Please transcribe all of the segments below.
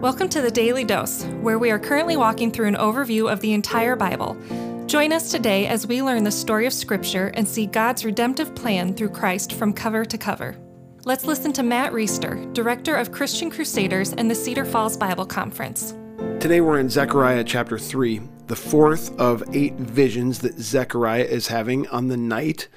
Welcome to the Daily Dose, where we are currently walking through an overview of the entire Bible. Join us today as we learn the story of Scripture and see God's redemptive plan through Christ from cover to cover. Let's listen to Matt Reisetter, Director of Christian Crusaders and the Cedar Falls Bible Conference. Today we're in Zechariah chapter 3, the fourth of eight visions that Zechariah is having on the night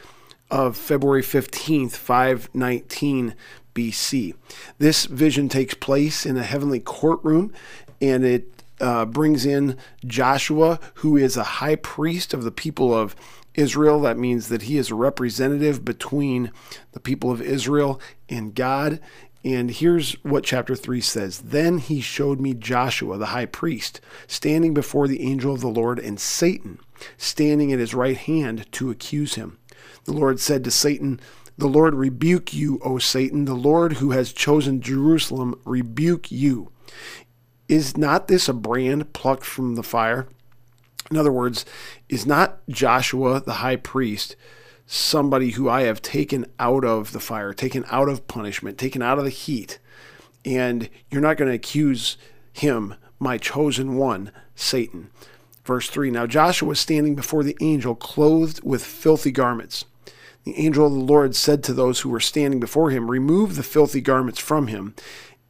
of February 15th, 519 BC. This vision takes place in a heavenly courtroom and it uh, brings in Joshua, who is a high priest of the people of Israel. That means that he is a representative between the people of Israel and God. And here's what chapter 3 says Then he showed me Joshua, the high priest, standing before the angel of the Lord, and Satan standing at his right hand to accuse him. The Lord said to Satan, The Lord rebuke you, O Satan. The Lord who has chosen Jerusalem rebuke you. Is not this a brand plucked from the fire? In other words, is not Joshua, the high priest, somebody who I have taken out of the fire, taken out of punishment, taken out of the heat? And you're not going to accuse him, my chosen one, Satan. Verse 3 Now Joshua was standing before the angel, clothed with filthy garments. The angel of the Lord said to those who were standing before him, Remove the filthy garments from him.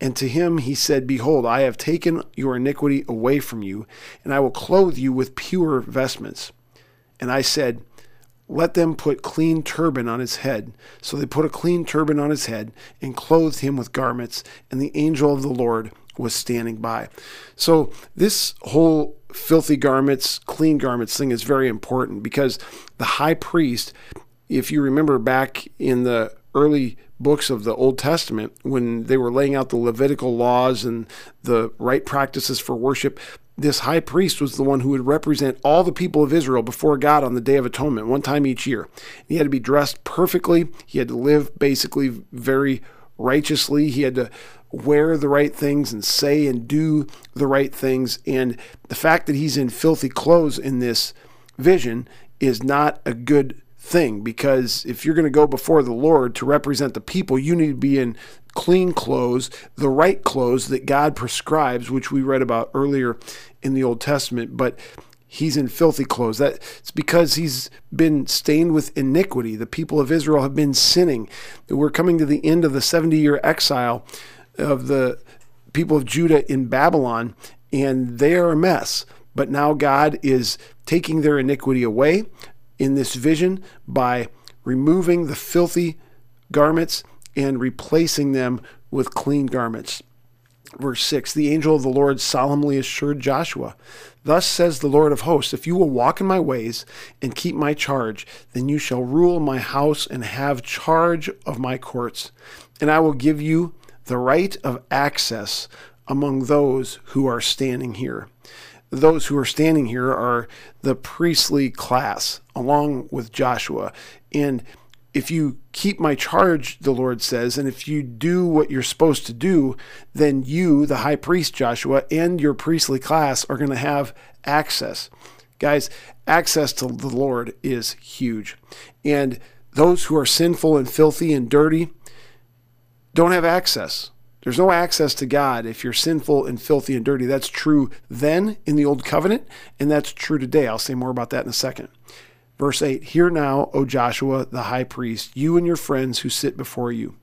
And to him he said, Behold, I have taken your iniquity away from you, and I will clothe you with pure vestments. And I said, Let them put clean turban on his head. So they put a clean turban on his head and clothed him with garments, and the angel of the Lord was standing by. So this whole filthy garments, clean garments thing is very important because the high priest if you remember back in the early books of the Old Testament, when they were laying out the Levitical laws and the right practices for worship, this high priest was the one who would represent all the people of Israel before God on the Day of Atonement, one time each year. He had to be dressed perfectly, he had to live basically very righteously, he had to wear the right things and say and do the right things. And the fact that he's in filthy clothes in this vision is not a good thing because if you're going to go before the Lord to represent the people, you need to be in clean clothes, the right clothes that God prescribes, which we read about earlier in the Old Testament. But he's in filthy clothes. That it's because he's been stained with iniquity. The people of Israel have been sinning. We're coming to the end of the 70 year exile of the people of Judah in Babylon, and they are a mess. But now God is taking their iniquity away in this vision by removing the filthy garments and replacing them with clean garments. Verse 6 The angel of the Lord solemnly assured Joshua, Thus says the Lord of hosts, If you will walk in my ways and keep my charge, then you shall rule my house and have charge of my courts. And I will give you the right of access among those who are standing here those who are standing here are the priestly class, along with Joshua. And if you keep my charge, the Lord says, and if you do what you're supposed to do, then you, the high priest Joshua, and your priestly class are going to have access. Guys, access to the Lord is huge. And those who are sinful and filthy and dirty don't have access. There's no access to God if you're sinful and filthy and dirty. That's true then in the Old Covenant, and that's true today. I'll say more about that in a second. Verse 8 Hear now, O Joshua the high priest, you and your friends who sit before you,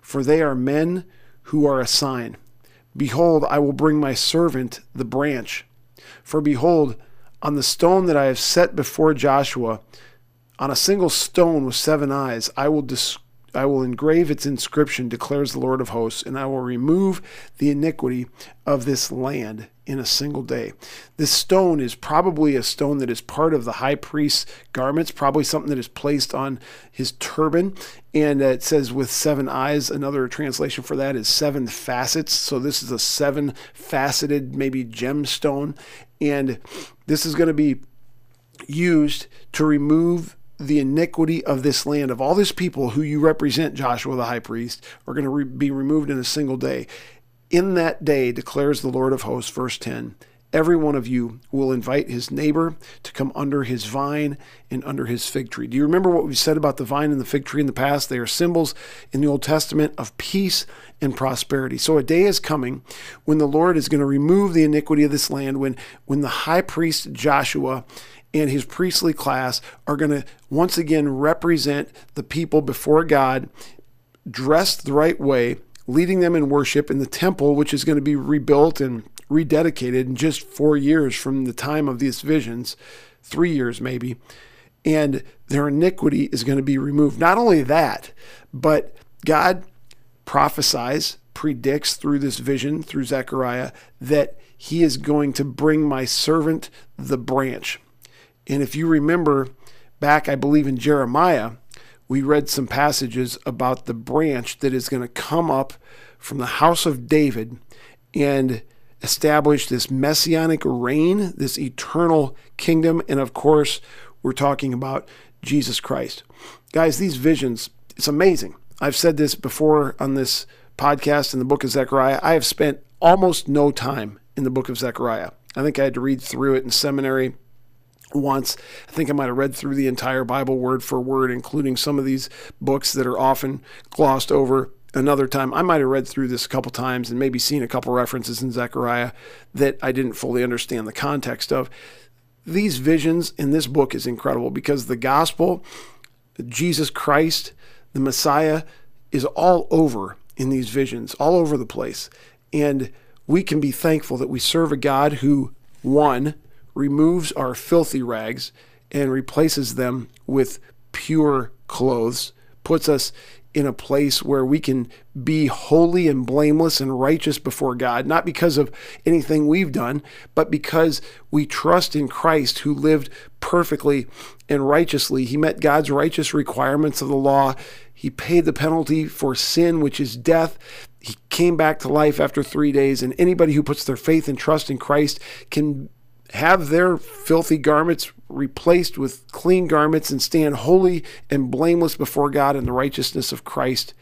for they are men who are a sign. Behold, I will bring my servant, the branch. For behold, on the stone that I have set before Joshua, on a single stone with seven eyes, I will dis- I will engrave its inscription, declares the Lord of hosts, and I will remove the iniquity of this land in a single day. This stone is probably a stone that is part of the high priest's garments, probably something that is placed on his turban. And uh, it says with seven eyes. Another translation for that is seven facets. So this is a seven faceted, maybe gemstone. And this is going to be used to remove the iniquity of this land, of all this people who you represent, Joshua the high priest, are going to re- be removed in a single day. In that day, declares the Lord of hosts, verse 10, every one of you will invite his neighbor to come under his vine and under his fig tree. Do you remember what we said about the vine and the fig tree in the past? They are symbols in the Old Testament of peace and prosperity. So a day is coming when the Lord is going to remove the iniquity of this land, when, when the high priest Joshua and his priestly class are going to once again represent the people before God dressed the right way, leading them in worship in the temple, which is going to be rebuilt and rededicated in just four years from the time of these visions, three years maybe. And their iniquity is going to be removed. Not only that, but God prophesies, predicts through this vision, through Zechariah, that he is going to bring my servant the branch. And if you remember back, I believe in Jeremiah, we read some passages about the branch that is going to come up from the house of David and establish this messianic reign, this eternal kingdom. And of course, we're talking about Jesus Christ. Guys, these visions, it's amazing. I've said this before on this podcast in the book of Zechariah. I have spent almost no time in the book of Zechariah. I think I had to read through it in seminary once. I think I might have read through the entire Bible word for word, including some of these books that are often glossed over. Another time, I might have read through this a couple times and maybe seen a couple references in Zechariah that I didn't fully understand the context of. These visions in this book is incredible because the gospel, Jesus Christ, the Messiah, is all over in these visions, all over the place. And we can be thankful that we serve a God who, one, removes our filthy rags and replaces them with pure clothes, puts us in a place where we can be holy and blameless and righteous before God, not because of anything we've done, but because we trust in Christ who lived perfectly and righteously. He met God's righteous requirements of the law. He paid the penalty for sin, which is death. He came back to life after three days, and anybody who puts their faith and trust in Christ can have their filthy garments replaced with clean garments and stand holy and blameless before God in the righteousness of Christ.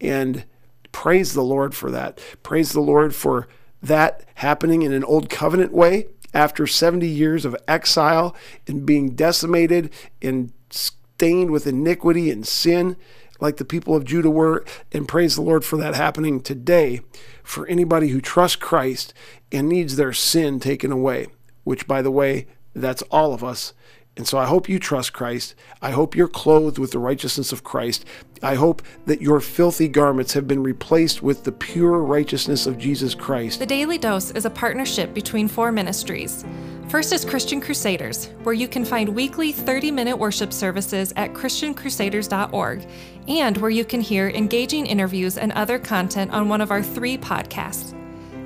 And praise the Lord for that. Praise the Lord for that happening in an old covenant way after 70 years of exile and being decimated and stained with iniquity and sin like the people of Judah were. And praise the Lord for that happening today for anybody who trusts Christ and needs their sin taken away which, by the way, that's all of us. And so I hope you trust Christ. I hope you're clothed with the righteousness of Christ. I hope that your filthy garments have been replaced with the pure righteousness of Jesus Christ. The Daily Dose is a partnership between four ministries. First is Christian Crusaders, where you can find weekly 30 minute worship services at ChristianCrusaders.org and where you can hear engaging interviews and other content on one of our three podcasts.